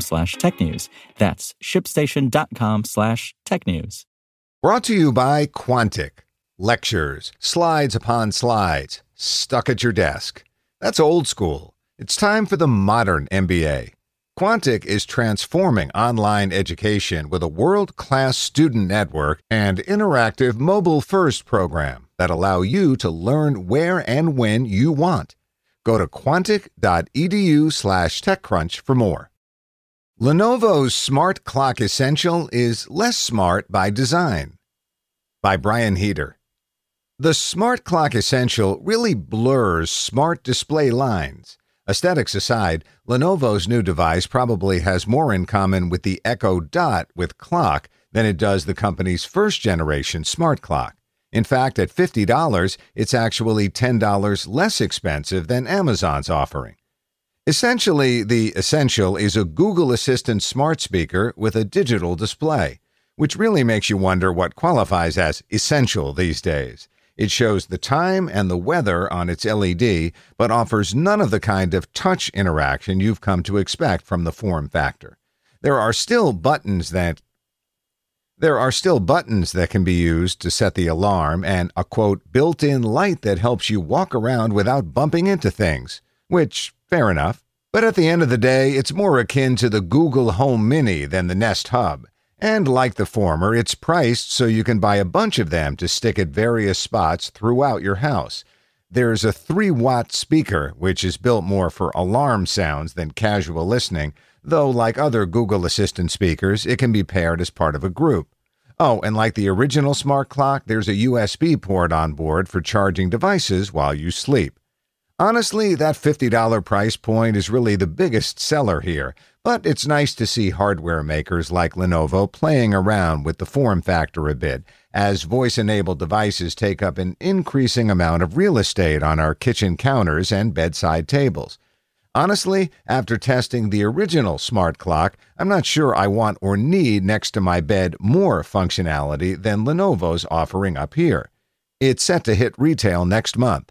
slash technews. That's shipstation.com slash technews. Brought to you by Quantic. Lectures, slides upon slides, stuck at your desk. That's old school. It's time for the modern MBA. Quantic is transforming online education with a world class student network and interactive mobile first program that allow you to learn where and when you want. Go to quantic.edu slash TechCrunch for more. Lenovo's Smart Clock Essential is less smart by design. By Brian Heater. The Smart Clock Essential really blurs smart display lines. Aesthetics aside, Lenovo's new device probably has more in common with the Echo Dot with clock than it does the company's first generation smart clock. In fact, at $50, it's actually $10 less expensive than Amazon's offering. Essentially, the Essential is a Google Assistant smart speaker with a digital display, which really makes you wonder what qualifies as essential these days. It shows the time and the weather on its LED, but offers none of the kind of touch interaction you've come to expect from the form factor. There are still buttons that there are still buttons that can be used to set the alarm and a quote built-in light that helps you walk around without bumping into things, which Fair enough. But at the end of the day, it's more akin to the Google Home Mini than the Nest Hub. And like the former, it's priced so you can buy a bunch of them to stick at various spots throughout your house. There's a 3 watt speaker, which is built more for alarm sounds than casual listening, though, like other Google Assistant speakers, it can be paired as part of a group. Oh, and like the original smart clock, there's a USB port on board for charging devices while you sleep. Honestly, that $50 price point is really the biggest seller here, but it's nice to see hardware makers like Lenovo playing around with the form factor a bit, as voice enabled devices take up an increasing amount of real estate on our kitchen counters and bedside tables. Honestly, after testing the original smart clock, I'm not sure I want or need next to my bed more functionality than Lenovo's offering up here. It's set to hit retail next month.